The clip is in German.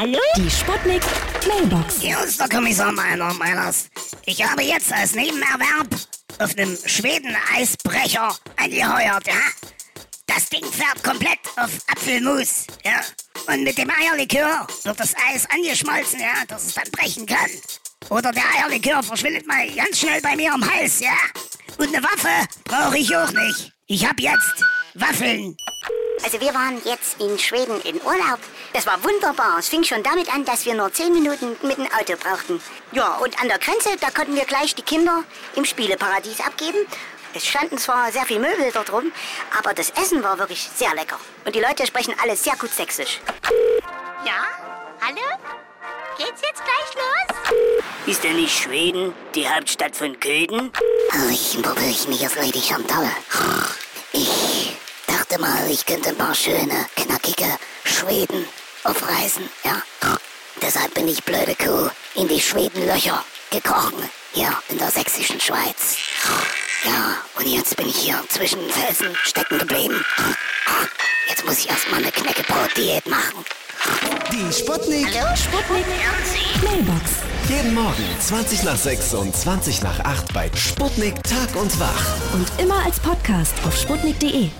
Hallo? Die Sputnik Mailbox. Hier ist der Kommissar Meiner Meiners. Ich habe jetzt als Nebenerwerb auf einem Schweden-Eisbrecher angeheuert, ja? Das Ding fährt komplett auf Apfelmus, ja? Und mit dem Eierlikör wird das Eis angeschmolzen, ja, dass es dann brechen kann. Oder der Eierlikör verschwindet mal ganz schnell bei mir am Hals, ja? Und eine Waffe brauche ich auch nicht. Ich hab jetzt Waffeln. Also wir waren jetzt in Schweden in Urlaub. Das war wunderbar. Es fing schon damit an, dass wir nur 10 Minuten mit dem Auto brauchten. Ja, und an der Grenze, da konnten wir gleich die Kinder im Spieleparadies abgeben. Es standen zwar sehr viele Möbel dort rum, aber das Essen war wirklich sehr lecker. Und die Leute sprechen alle sehr gut sächsisch. Ja? Hallo? Geht's jetzt gleich los? Ist denn nicht Schweden die Hauptstadt von Köthen? Ich bewege mich auf Lady Chantal. Ich dachte mal, ich könnte ein paar schöne, knackige Schweden aufreißen, ja. Deshalb bin ich blöde Kuh in die Schwedenlöcher gekrochen, hier in der sächsischen Schweiz. Ja, und jetzt bin ich hier zwischen Felsen stecken geblieben. Jetzt muss ich erstmal eine Knäckebrot-Diät machen. Die Sputnik. Hallo, Sputnik Mailbox. Jeden Morgen 20 nach 6 und 20 nach 8 bei Sputnik Tag und Wach. Und immer als Podcast auf sputnik.de.